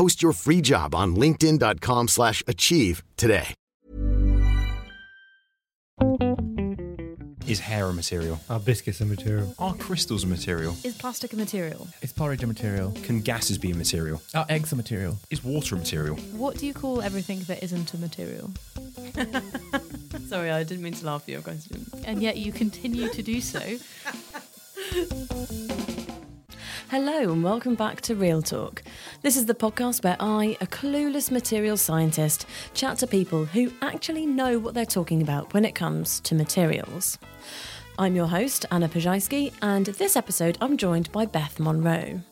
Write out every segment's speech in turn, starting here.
Post your free job on linkedin.com/achieve slash achieve today. Is hair a material? Are biscuits a material? Are crystals a material? Is plastic a material? Is porridge a material? Can gases be a material? Are eggs a material? Is water a material? What do you call everything that isn't a material? Sorry, I didn't mean to laugh at your question. And yet you continue to do so. Hello, and welcome back to Real Talk. This is the podcast where I, a clueless materials scientist, chat to people who actually know what they're talking about when it comes to materials. I'm your host, Anna Ploszajski, and this episode I'm joined by Beth Monroe.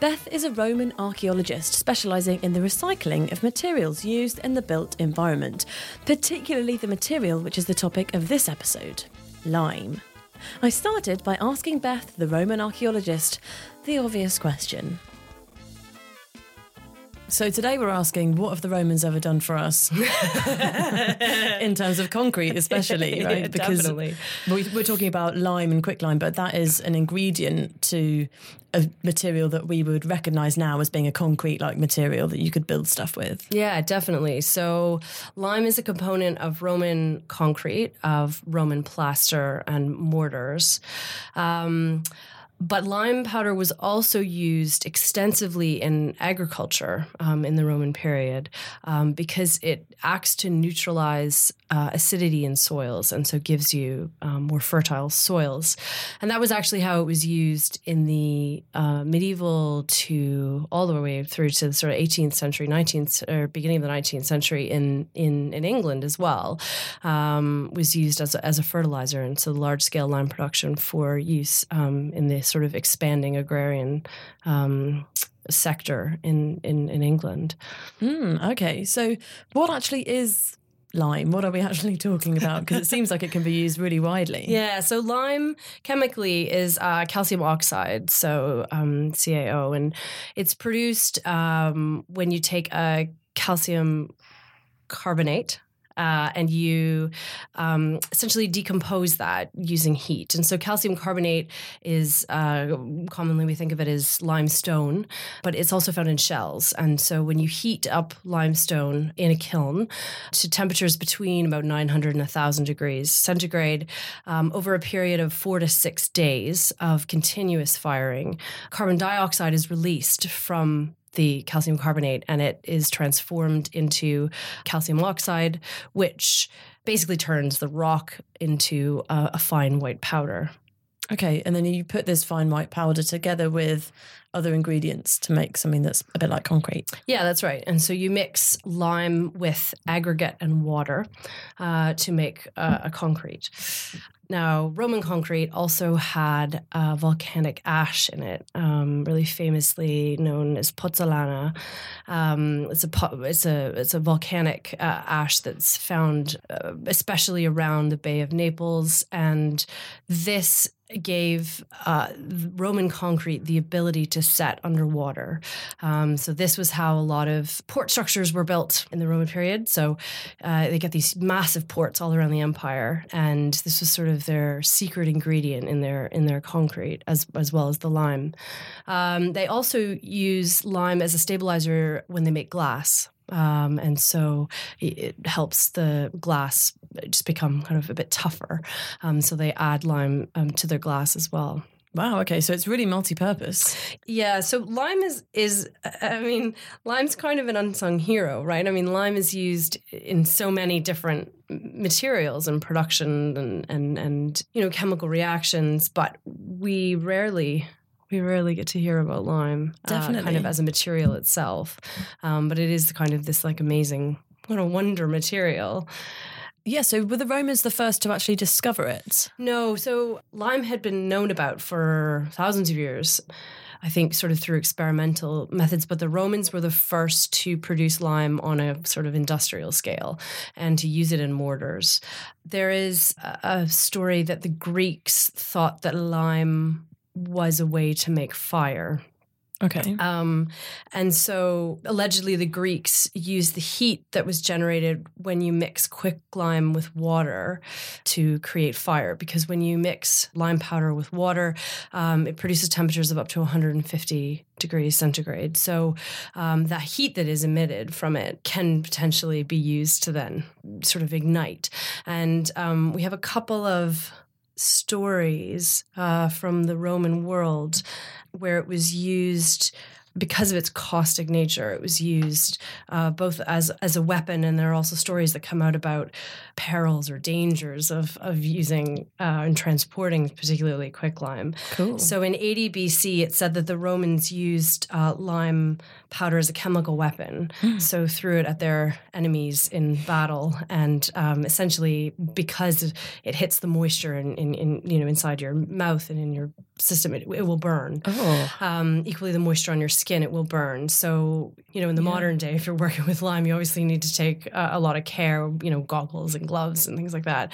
Beth is a Roman archaeologist specialising in the recycling of materials used in the built environment, particularly the material which is the topic of this episode lime. I started by asking Beth, the Roman archaeologist, the obvious question. So today we're asking, what have the Romans ever done for us? In terms of concrete, especially, right? Yeah, because definitely. we- we're talking about lime and quicklime, but that is an ingredient to a material that we would recognise now as being a concrete-like material that you could build stuff with. Yeah, definitely. So, lime is a component of Roman concrete, of Roman plaster and mortars. Um, but lime powder was also used extensively in agriculture um, in the Roman period um, because it acts to neutralize uh, acidity in soils and so gives you um, more fertile soils. And that was actually how it was used in the uh, medieval to all the way through to the sort of 18th century, 19th or beginning of the 19th century in in, in England as well. Um, was used as a, as a fertilizer, and so large scale lime production for use um, in the sort of expanding agrarian. Um, sector in, in in England. Hmm, okay, so what actually is lime? What are we actually talking about? Because it seems like it can be used really widely. Yeah, so lime chemically is uh, calcium oxide, so um, CaO, and it's produced um, when you take a calcium carbonate. Uh, and you um, essentially decompose that using heat. And so, calcium carbonate is uh, commonly we think of it as limestone, but it's also found in shells. And so, when you heat up limestone in a kiln to temperatures between about 900 and 1,000 degrees centigrade um, over a period of four to six days of continuous firing, carbon dioxide is released from the calcium carbonate and it is transformed into calcium oxide, which basically turns the rock into a, a fine white powder. Okay, and then you put this fine white powder together with other ingredients to make something that's a bit like concrete. Yeah, that's right. And so you mix lime with aggregate and water uh, to make uh, a concrete. Now, Roman concrete also had uh, volcanic ash in it, um, really famously known as pozzolana. Um, it's a po- it's a it's a volcanic uh, ash that's found uh, especially around the Bay of Naples, and this gave uh, Roman concrete the ability to set underwater. Um, so this was how a lot of port structures were built in the Roman period. So uh, they get these massive ports all around the empire, and this was sort of their secret ingredient in their in their concrete, as as well as the lime. Um, they also use lime as a stabilizer when they make glass. Um, and so it, it helps the glass just become kind of a bit tougher. Um, so they add lime um, to their glass as well. Wow. Okay. So it's really multi-purpose. Yeah, so lime is is I mean, lime's kind of an unsung hero, right? I mean, lime is used in so many different materials and production and and and you know chemical reactions, but we rarely we rarely get to hear about lime, uh, kind of as a material itself. Um, but it is kind of this like amazing, what a wonder material. Yeah. So were the Romans the first to actually discover it? No, so lime had been known about for thousands of years. I think sort of through experimental methods, but the Romans were the first to produce lime on a sort of industrial scale and to use it in mortars. There is a story that the Greeks thought that lime was a way to make fire. Okay. Um, and so allegedly the Greeks used the heat that was generated when you mix quicklime with water to create fire. Because when you mix lime powder with water, um, it produces temperatures of up to 150 degrees centigrade. So um, that heat that is emitted from it can potentially be used to then sort of ignite. And um, we have a couple of stories uh, from the Roman world where it was used because of its caustic nature. It was used uh, both as as a weapon, and there are also stories that come out about perils or dangers of of using uh, and transporting, particularly quicklime. Cool. So in 80 BC, it said that the Romans used uh, lime powder as a chemical weapon. So threw it at their enemies in battle, and um, essentially because it hits the moisture in, in, in you know inside your mouth and in your system, it, it will burn. Oh. Um, equally, the moisture on your skin, it will burn. So, you know, in the modern day, if you're working with lime, you obviously need to take uh, a lot of care, you know, goggles and gloves and things like that.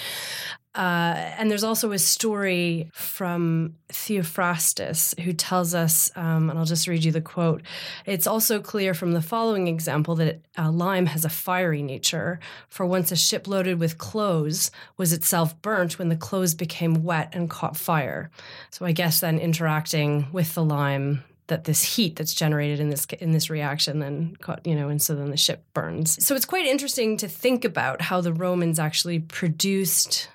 Uh, and there's also a story from Theophrastus who tells us, um, and I'll just read you the quote. It's also clear from the following example that uh, lime has a fiery nature. For once a ship loaded with clothes was itself burnt when the clothes became wet and caught fire. So I guess then interacting with the lime that this heat that's generated in this in this reaction then caught you know and so then the ship burns so it's quite interesting to think about how the romans actually produced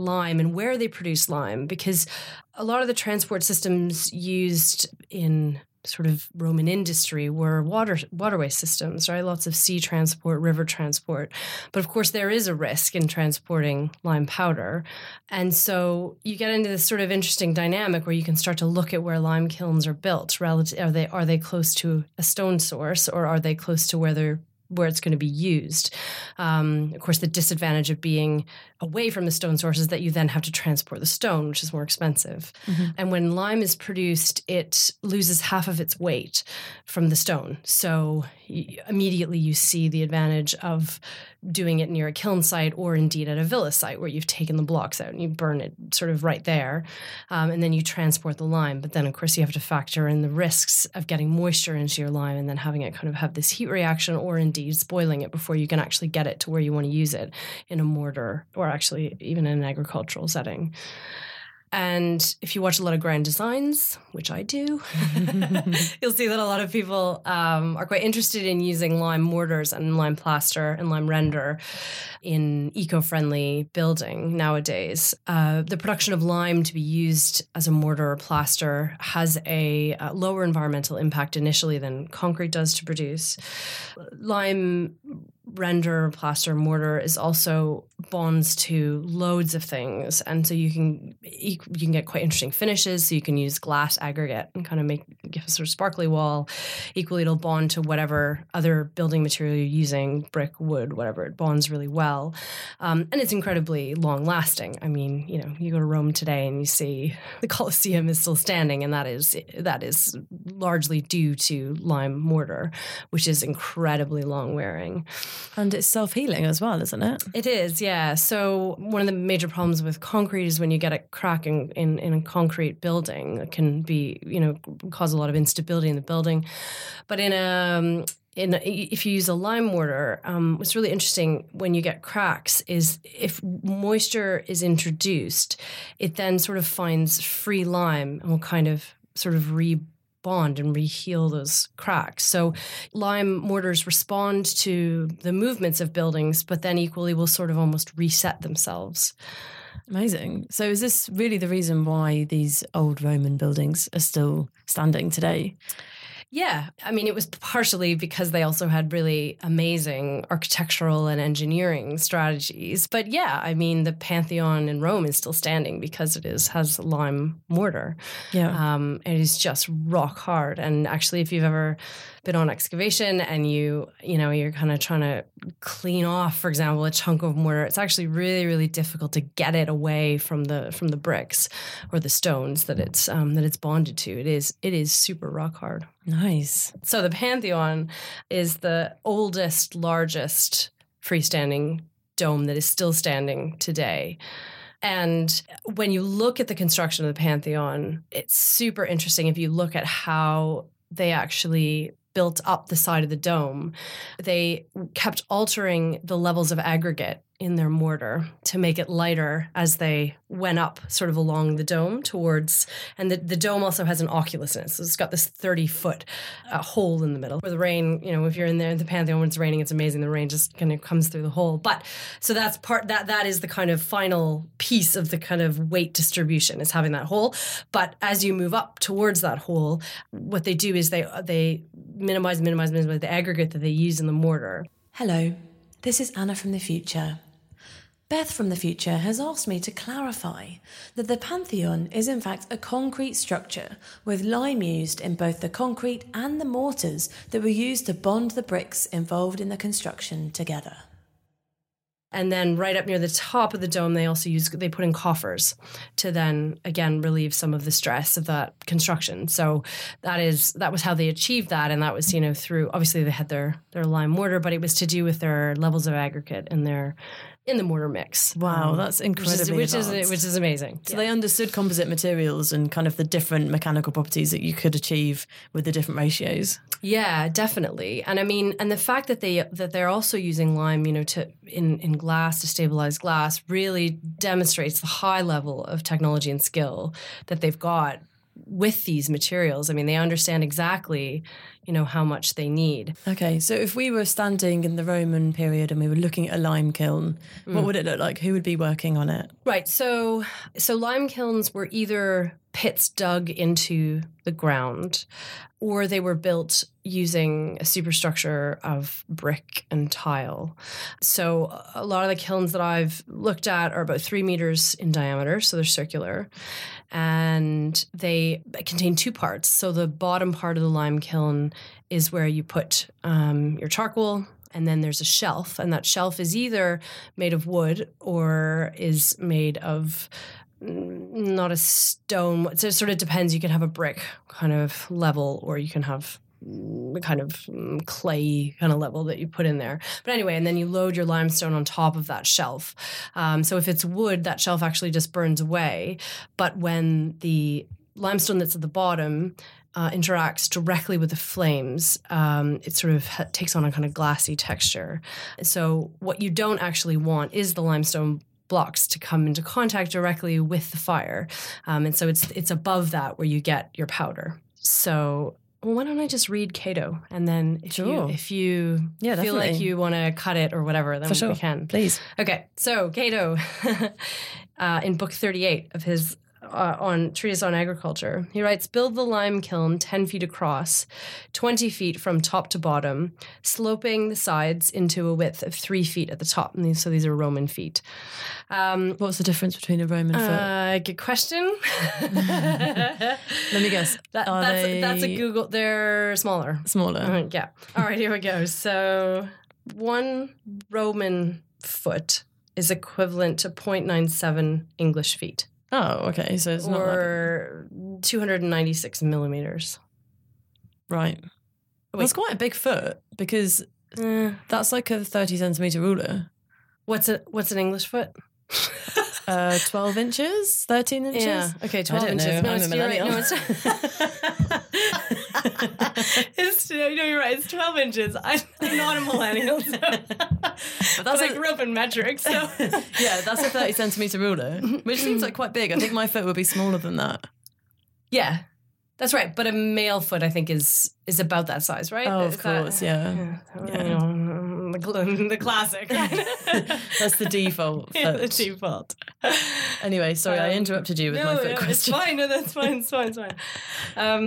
lime and where they produce lime because a lot of the transport systems used in sort of Roman industry were water waterway systems, right? Lots of sea transport, river transport. But of course there is a risk in transporting lime powder. And so you get into this sort of interesting dynamic where you can start to look at where lime kilns are built. Relative are they are they close to a stone source or are they close to where they're where it's going to be used. Um, of course, the disadvantage of being away from the stone source is that you then have to transport the stone, which is more expensive. And when lime is produced, it loses half of its weight from the stone. So immediately you see the advantage of doing it near a kiln site or indeed at a villa site where you've taken the blocks out and you burn it sort of right there. Um, and then you transport the lime. But then, of course, you have to factor in the risks of getting moisture into your lime and then having it kind of have this heat reaction or indeed spoiling it before you can actually get it to where you want to use it in a mortar or actually even in an agricultural setting. And if you watch a lot of grand designs, which I do, you'll see that a lot of people um, are quite interested in using lime mortars and lime plaster and lime render in eco friendly building nowadays. Uh, the production of lime to be used as a mortar or plaster has a uh, lower environmental impact initially than concrete does to produce. Lime render plaster mortar is also bonds to loads of things. And so you can you can get quite interesting finishes. So you can use glass aggregate and kind of make a sort of sparkly wall equally it'll bond to whatever other building material you're using brick wood whatever it bonds really well um, and it's incredibly long lasting i mean you know you go to rome today and you see the colosseum is still standing and that is that is largely due to lime mortar which is incredibly long wearing And it's self healing as well, isn't it? it is, yeah. So one of the major problems with concrete is when you get a crack in, in, in a concrete building, it can be, you know, cause a lot of instability in the building. But in a um, in a, if you use a lime mortar, um, what's really interesting when you get cracks is if moisture is introduced, it then sort of finds free lime and will kind of sort of re bond and reheal those cracks. So lime mortars respond to the movements of buildings, but then equally will sort of almost reset themselves. Amazing. So, is this really the reason why these old Roman buildings are still standing today? Yeah, I mean, it was partially because they also had really amazing architectural and engineering strategies. But yeah, I mean, the Pantheon in Rome is still standing because it is has lime mortar. Yeah. Um, it is just rock hard. And actually, if you've ever been on excavation and you, you know, you're kind of trying to clean off, for example, a chunk of mortar, it's actually really, really difficult to get it away from the from the bricks or the stones that it's um, that it's bonded to. It is it is super rock hard. Nice. So the Pantheon is the oldest, largest freestanding dome that is still standing today. And when you look at the construction of the Pantheon, it's super interesting if you look at how they actually built up the side of the dome. They kept altering the levels of aggregate in their mortar to make it lighter as they went up sort of along the dome towards and the, the dome also has an oculus in it so it's got this 30 foot uh, hole in the middle. Where the rain you know if you're in there in the pantheon when it's raining it's amazing the rain just kind of comes through the hole. But so that's part that that is the kind of final piece of the kind of weight distribution is having that hole. But as you move up towards that hole what they do is they they minimize minimize minimize the aggregate that they use in the mortar. Hello, this is Anna from the future. Beth from the future has asked me to clarify that the Pantheon is in fact a concrete structure with lime used in both the concrete and the mortars that were used to bond the bricks involved in the construction together. And then right up near the top of the dome, they also use they put in coffers to then again relieve some of the stress of that construction. So that is that was how they achieved that, and that was you know through obviously they had their their lime mortar, but it was to do with their levels of aggregate and their in the mortar mix. Wow, Um, that's which is which is which is amazing. So they understood composite materials and kind of the different mechanical properties that you could achieve with the different ratios. Yeah, definitely. And I mean, and the fact that they that they're also using lime, you know, to in in glass to stabilize glass really demonstrates the high level of technology and skill that they've got with these materials. I mean, they understand exactly, you know, how much they need. Okay, so if we were standing in the Roman period and we were looking at a lime kiln, what mm. would it look like? Who would be working on it? Right. So so lime kilns were either pits dug into the ground or they were built using a superstructure of brick and tile. So a lot of the kilns that I've looked at are about three meters in diameter, so they're circular. And they contain two parts. So the bottom part of the lime kiln is where you put um, your charcoal and then there's a shelf and that shelf is either made of wood or is made of mm, not a stone so it sort of depends. You can have a brick kind of level or you can have mm, kind of mm, clay kind of level that you put in there. But anyway and then you load your limestone on top of that shelf. Um, so if it's wood that shelf actually just burns away. But when the limestone that's at the bottom uh, interacts directly with the flames, um, it sort of ha- takes on a kind of glassy texture. So, what you don't actually want is the limestone blocks to come into contact directly with the fire, um, and so it's it's above that where you get your powder. So. Well, why don't I just read Cato, and then if you if you Yeah, feel like you want to cut it or whatever, then For sure. we can. Please. Okay, so Cato, uh, in book 38 of his uh, on treatise on agriculture, he writes: "Build the lime kiln ten feet across, twenty feet from top to bottom, sloping the sides into a width of three feet at the top." And these, so these are Roman feet. Um, What's the difference between a Roman foot? uh, good question. Let me guess. That, that's, they that's a Google. They're smaller. Smaller. Uh, yeah. All right, here we go. So one Roman foot is equivalent to 0.97 English feet, Oh, okay. So it's not like, or 296 millimeters. right. Wait. That's quite a big foot because Eh, that's like a 30 centimeter ruler. what's a what's an English foot? Uh, 12 inches? 13 inches? Yeah. Okay, 12 don't inches. know. No, I'm it's, right. No, millennial. it's, it's, no, you're right. It's 12 inches. I'm not a millennial. So. but that's I a- grew up in metric, so. yeah, that's a 30 centimeter ruler, which seems like quite big. I think my foot would be smaller than that. Yeah, that's right. But a male foot, I think, is is about that size, right? Oh, of Is that- course, yeah. yeah. The, the classic. That's the default Yeah, the default. Anyway, sorry, I Um, interrupted you with no, my foot no, question. It's fine. No, that's fine. It's fine. It's fine. Um,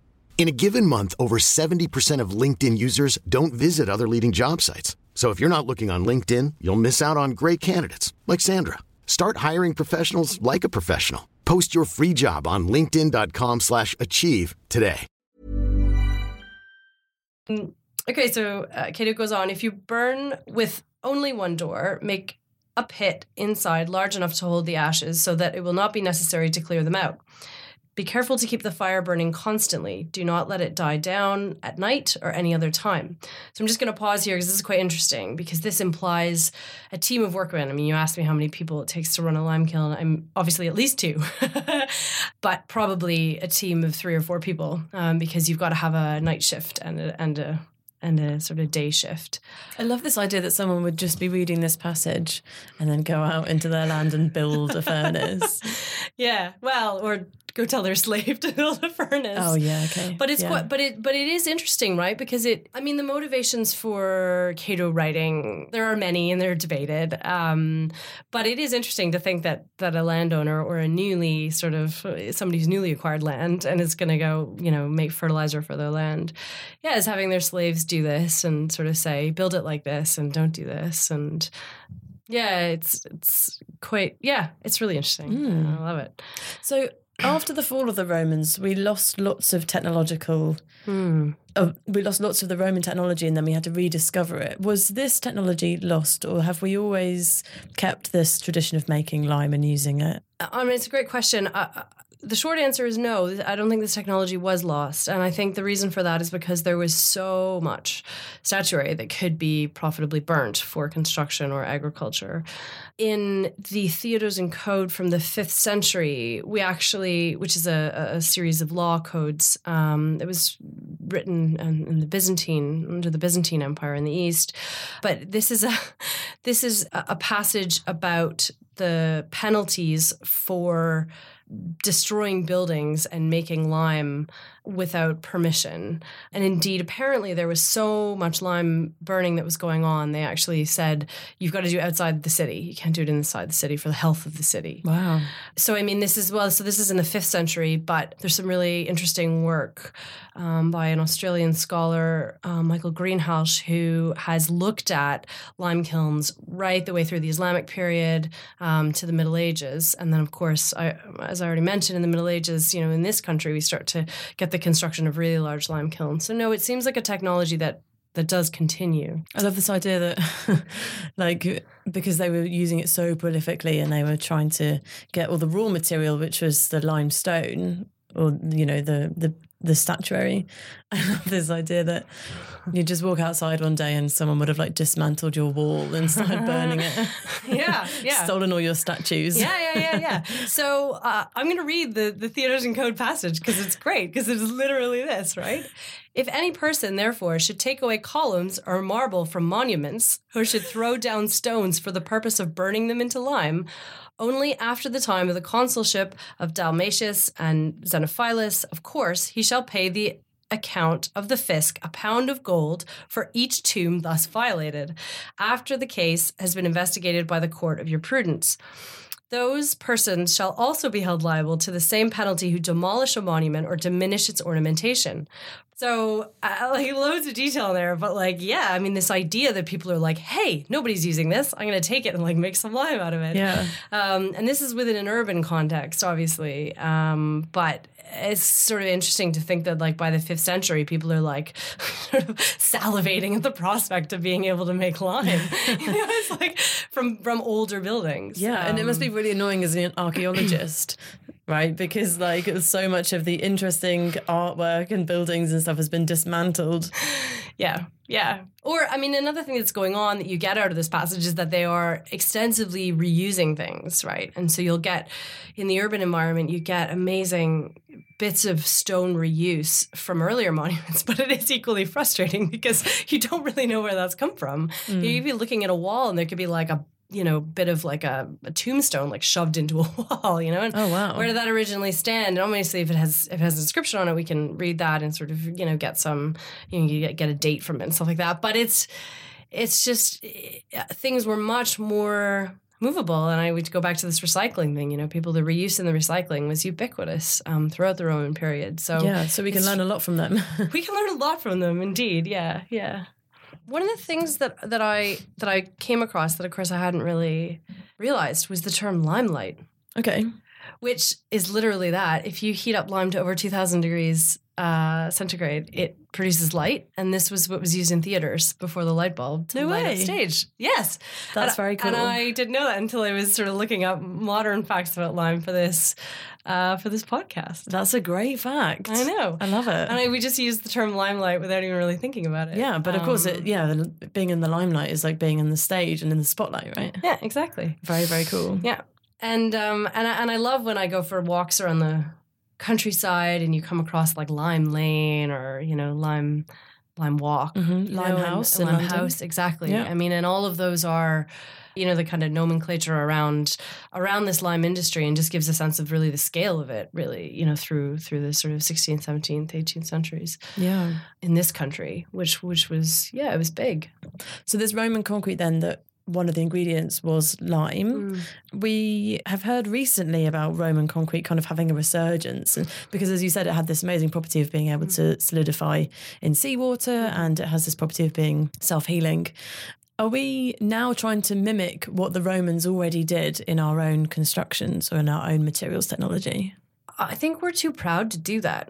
In a given month, over 70% of LinkedIn users don't visit other leading job sites. So if you're not looking on LinkedIn, you'll miss out on great candidates like Sandra. Start hiring professionals like a professional. Post your free job on linkedin.com/achieve today. okay, so uh, goes on. If you burn with only one door, make a pit inside large enough to hold the ashes so that it will not be necessary to clear them out. Be careful to keep the fire burning constantly. Do not let it die down at night or any other time. So I'm just going to pause here because this is quite interesting because this implies a team of workmen. I mean, you asked me how many people it takes to run a lime kiln. I'm obviously at least two, but probably a team of three or four people um, because you've got to have a night shift and a, and a and a sort of day shift. I love this idea that someone would just be reading this passage and then go out into their land and build a furnace. Yeah, well, or go tell their slave to build a furnace. Oh yeah, okay. But it's yeah. quite, but it but it is interesting, right? Because it, I mean, the motivations for Cato writing there are many and they're debated. Um, but it is interesting to think that that a landowner or a newly sort of somebody who's newly acquired land and is going to go, you know, make fertilizer for their land, yeah, is having their slaves do this and sort of say, build it like this and don't do this and. Yeah, it's it's quite yeah, it's really interesting. Mm. I love it. So after the fall of the Romans, we lost lots of technological. Hmm. Uh, we lost lots of the Roman technology, and then we had to rediscover it. Was this technology lost, or have we always kept this tradition of making lime and using it? I mean, it's a great question. The short answer is no. I don't think this technology was lost. And I think the reason for that is because there was so much statuary that could be profitably burnt for construction or agriculture. In the Theodosian Code from the 5th century, we actually, which is a, a series of law codes, um, it was written in, in the Byzantine, under the Byzantine Empire in the East. But this is a, this is a passage about the penalties for destroying buildings and making lime without permission. And indeed, apparently, there was so much lime burning that was going on. They actually said, you've got to do it outside the city. You can't do it inside the city for the health of the city. Wow. So, I mean, this is, well, so this is in the fifth century, but there's some really interesting work um, by an Australian scholar, uh, Michael Greenhalgh, who has looked at lime kilns right the way through the Islamic period um, to the Middle Ages. And then, of course, I, as I already mentioned, in the Middle Ages, you know, in this country, we start to get the construction of really large lime kilns. So, no, it seems like a technology that that does continue. I love this idea that, like, because they were using it so prolifically and they were trying to get all the raw material, which was the limestone or you know the the the statuary. I love this idea that you just walk outside one day and someone would have like dismantled your wall and started burning it. yeah, yeah. Stolen all your statues. Yeah, yeah, yeah, yeah. so uh, I'm going to read the, the Theodosian Code passage because it's great, because it is literally this, right? If any person, therefore, should take away columns or marble from monuments, or should throw down stones for the purpose of burning them into lime, only after the time of the consulship of Dalmatius and Xenophilus, of course, he shall pay the account of the fisc a pound of gold for each tomb thus violated, after the case has been investigated by the court of your prudence. Those persons shall also be held liable to the same penalty who demolish a monument or diminish its ornamentation. So, uh, like, loads of detail there, but like, yeah, I mean, this idea that people are like, hey, nobody's using this. I'm going to take it and like make some lime out of it. Yeah. Um, and this is within an urban context, obviously. Um, but it's sort of interesting to think that like by the fifth century people are like sort of salivating at the prospect of being able to make lime you know it's like from from older buildings Yeah, and it must be Um, really annoying as an archaeologist, right? Because like so much of the interesting artwork and buildings and stuff has been dismantled. Yeah, yeah. Or, I mean, another thing that's going on that you get out of this passage is that they are extensively reusing things, right? And so you'll get, in the urban environment, you get amazing bits of stone reuse from earlier monuments, but it is equally frustrating because you don't really know where that's come from. You'd be looking at a wall and there could be like a you know, bit of like a, a tombstone like shoved into a wall, you know? And Oh, wow. Where did that originally stand? And obviously if it has if it has an inscription on it, we can read that and sort of, you know, get some you know, you get, get a date from it and stuff like that. But it's it's just eh, things were much more movable and i would go back to this recycling thing you know people the reuse and the recycling was ubiquitous um, throughout the roman period so yeah, so we can learn a lot from them. we can learn a lot from them indeed yeah yeah one of the things that that i that i came across that of course i hadn't really realized was the term limelight okay. Which is literally that if you heat up lime to over 2000 degrees uh, centigrade it produces light and this was what was used in theaters before the light bulb to No light up stage yes That's And- very cool. and i didn't know that until i was sort of looking up modern facts about lime for this uh, for this podcast That's a great fact. i know I love it. and I, we just used the term limelight without even really thinking about it yeah, but of course, Um, it, yeah, the, being in the limelight is like being in the stage and in the spotlight, right? yeah exactly Very, very cool. Yeah, and um, and I, and I love when I go for walks around the countryside and you come across like Lime Lane or you know Lime Lime Walk, Mhm. know, Lime and- House and Lime London. House, exactly. Yeah. I mean, and all of those are. You know the kind of nomenclature around around this lime industry, and just gives a sense of really the scale of it. Really, you know, through through the sort of 16th, 17th, 18th centuries Yeah. in this country, which which was yeah, it was big. So there's Roman concrete then that one of the ingredients was lime. Mm. We have heard recently about Roman concrete kind of having a resurgence and because as you said it had this amazing property of being able mm. to solidify in seawater mm. and it has this property of being self-healing. Are we now trying to mimic what the Romans already did in our own constructions or in our own materials technology? I think we're too proud to do that.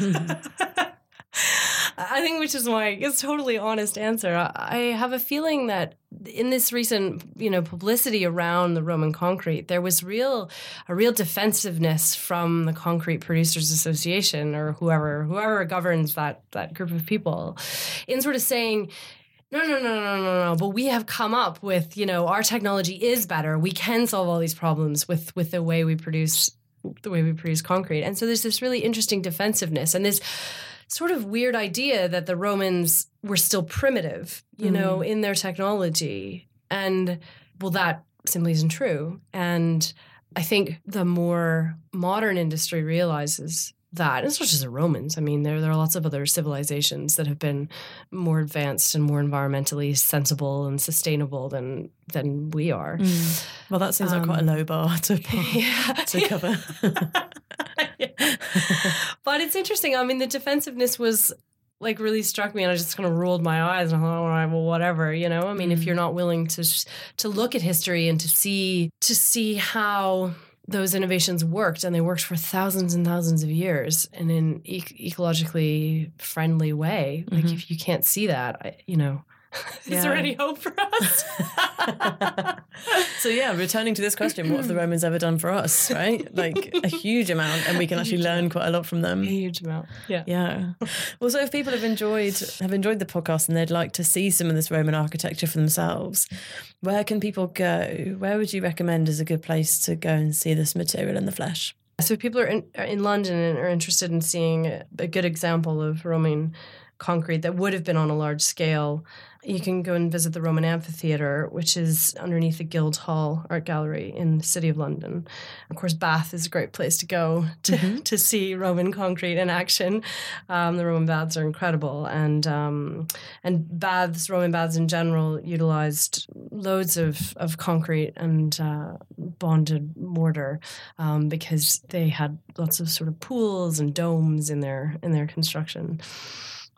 I think, which is my it's totally honest answer. I have a feeling that in this recent, you know, publicity around the Roman concrete, there was real a real defensiveness from the Concrete Producers Association or whoever whoever governs that that group of people, in sort of saying. No, no, no, no, no, no. But we have come up with, you know, our technology is better. We can solve all these problems with with the way we produce the way we produce concrete. And so there's this really interesting defensiveness and this sort of weird idea that the Romans were still primitive, you know, in their technology. And well, that simply isn't true. And I think the more modern industry realizes that, and it's not just the Romans. I mean, there, there are lots of other civilizations that have been more advanced and more environmentally sensible and sustainable than than we are. Well, that seems like quite a Um, low bar to, Yeah. to cover. but it's interesting. I mean, the defensiveness was like really struck me, and I just kind of rolled my eyes and I thought, all right, well, whatever, you know. I mean, if mm. you're not willing to to look at history and to see to see how those innovations worked, and they worked for thousands and thousands of years in an e- ecologically friendly way, like mm-hmm. if you can't see that, I, you know. Is there any hope for us? So yeah, returning to this question, what have the Romans ever done for us? Right, like a huge amount, and we can actually learn quite a lot from them. A huge amount. Yeah. Yeah. Well, so if people have enjoyed have enjoyed the podcast and they'd like to see some of this Roman architecture for themselves, where can people go? Where would you recommend as a good place to go and see this material in the flesh? So if people are in, are in London and are interested in seeing a good example of Roman concrete that would have been on a large scale you can go and visit the Roman Amphitheatre, which is underneath the Guildhall Art Gallery in the City of London. Of course, Bath is a great place to go to, Mm-hmm. to see Roman concrete in action. Um, the Roman baths are incredible, and um, and baths, Roman baths in general, utilized loads of of concrete and uh, bonded mortar um, because they had lots of sort of pools and domes in their in their construction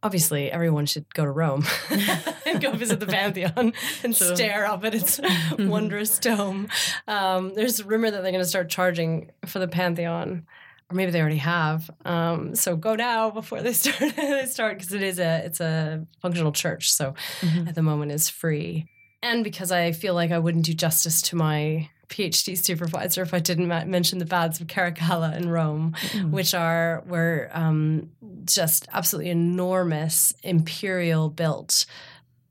obviously everyone should go to Rome and go visit the Pantheon and Sure. stare up at its wondrous dome. Um, there's a rumor that they're going to start charging for the Pantheon. Or maybe they already have. Um, so go now before they start. they start because it is a it's a functional church. So at the moment is free. And because I feel like I wouldn't do justice to my PhD supervisor if I didn't ma- mention the baths of Caracalla in Rome, which are were um, just absolutely enormous imperial built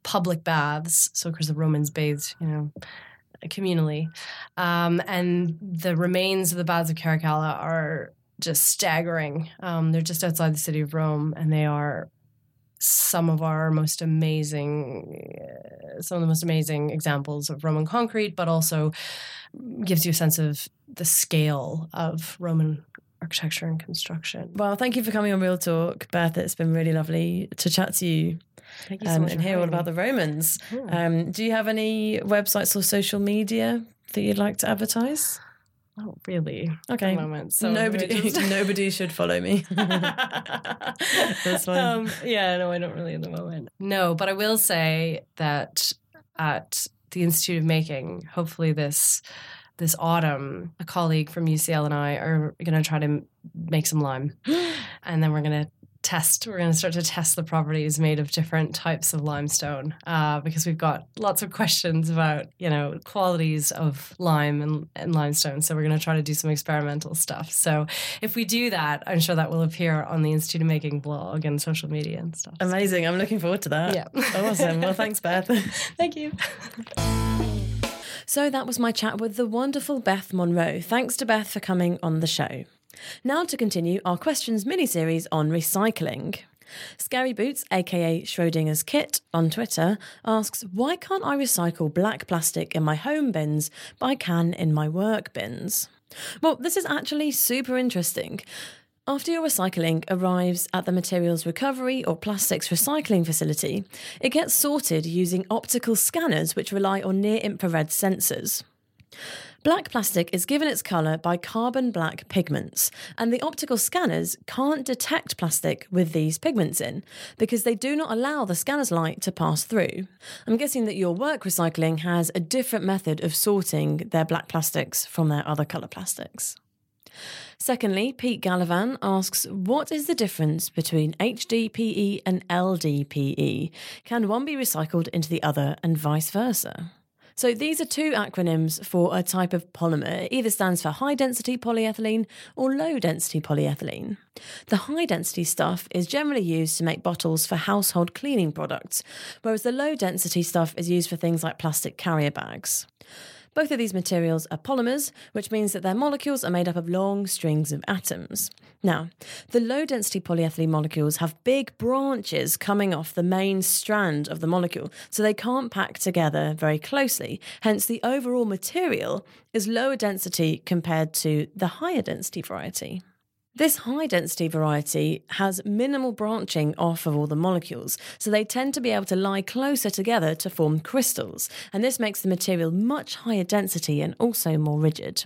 public baths. So, of course, the Romans bathed, you know, communally, um, and the remains of the baths of Caracalla are just staggering. Um, they're just outside the city of Rome, and they are some of our most amazing, uh, some of the most amazing examples of Roman concrete, but also gives you a sense of the scale of Roman architecture and construction. Well, thank you for coming on Real Talk, Beth. It's been really lovely to chat to you. Thank you so um, much and hear all about the Romans. Um, do you have any websites or social media that you'd like to advertise? Oh, really? Okay. At the moment. So nobody, just- nobody should follow me. That's fine. Um, yeah, no, I don't really at the moment. No, but I will say that at the Institute of Making, hopefully this this autumn, a colleague from UCL and I are going to try to make some lime, and then we're going to test. We're going to start to test the properties made of different types of limestone uh, because we've got lots of questions about you know qualities of lime and, and limestone. So we're going to try to do some experimental stuff. So if we do that, I'm sure that will appear on the Institute of Making blog and social media and stuff. Amazing. I'm looking forward to that. Yeah. awesome. Well, thanks, Beth. Thank you. So that was my chat with the wonderful Beth Monroe. Thanks to Beth for coming on the show. Now to continue our questions mini series on recycling. Scary Boots, aka Schrodinger's Kit, on Twitter asks, Why can't I recycle black plastic in my home bins, but I can in my work bins? Well, this is actually super interesting. After your recycling arrives at the materials recovery or plastics recycling facility, it gets sorted using optical scanners which rely on near infrared sensors. Black plastic is given its colour by carbon black pigments, and the optical scanners can't detect plastic with these pigments in because they do not allow the scanner's light to pass through. I'm guessing that your work recycling has a different method of sorting their black plastics from their other colour plastics. Secondly, Pete Gallivan asks, What is the difference between HDPE and LDPE? Can one be recycled into the other and vice versa? So these are two acronyms for a type of polymer. It either stands for high density polyethylene or low density polyethylene. The high density stuff is generally used to make bottles for household cleaning products, whereas the low density stuff is used for things like plastic carrier bags. Both of these materials are polymers, which means that their molecules are made up of long strings of atoms. Now, the low density polyethylene molecules have big branches coming off the main strand of the molecule, so they can't pack together very closely. Hence, the overall material is lower density compared to the higher density variety. This high density variety has minimal branching off of all the molecules, so they tend to be able to lie closer together to form crystals, and this makes the material much higher density and also more rigid.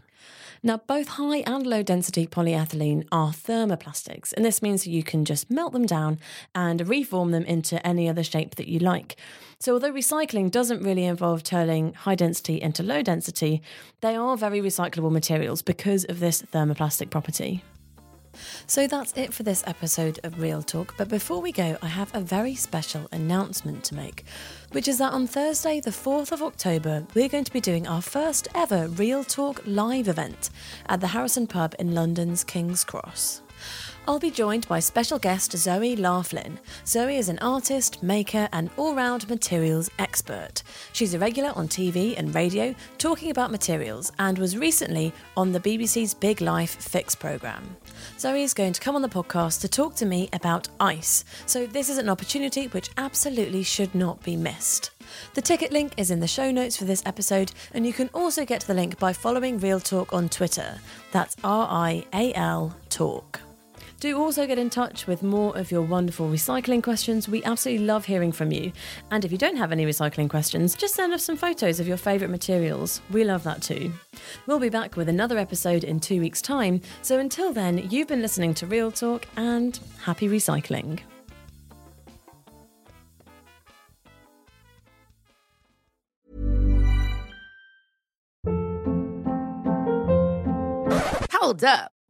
Now, both high and low density polyethylene are thermoplastics, and this means that you can just melt them down and reform them into any other shape that you like. So, although recycling doesn't really involve turning high density into low density, they are very recyclable materials because of this thermoplastic property. So that's it for this episode of Real Talk. But before we go, I have a very special announcement to make, which is that on Thursday, the 4th of October, we're going to be doing our first ever Real Talk live event at the Harrison Pub in London's King's Cross. I'll be joined by special guest Zoe Laughlin. Zoe is an artist, maker, and all round materials expert. She's a regular on TV and radio talking about materials and was recently on the BBC's Big Life Fix programme. Zoe is going to come on the podcast to talk to me about ice, so this is an opportunity which absolutely should not be missed. The ticket link is in the show notes for this episode, and you can also get to the link by following Real Talk on Twitter. That's R I A L Talk. Do also get in touch with more of your wonderful recycling questions. We absolutely love hearing from you. And if you don't have any recycling questions, just send us some photos of your favourite materials. We love that too. We'll be back with another episode in two weeks' time. So until then, you've been listening to Real Talk and happy recycling. Hold up.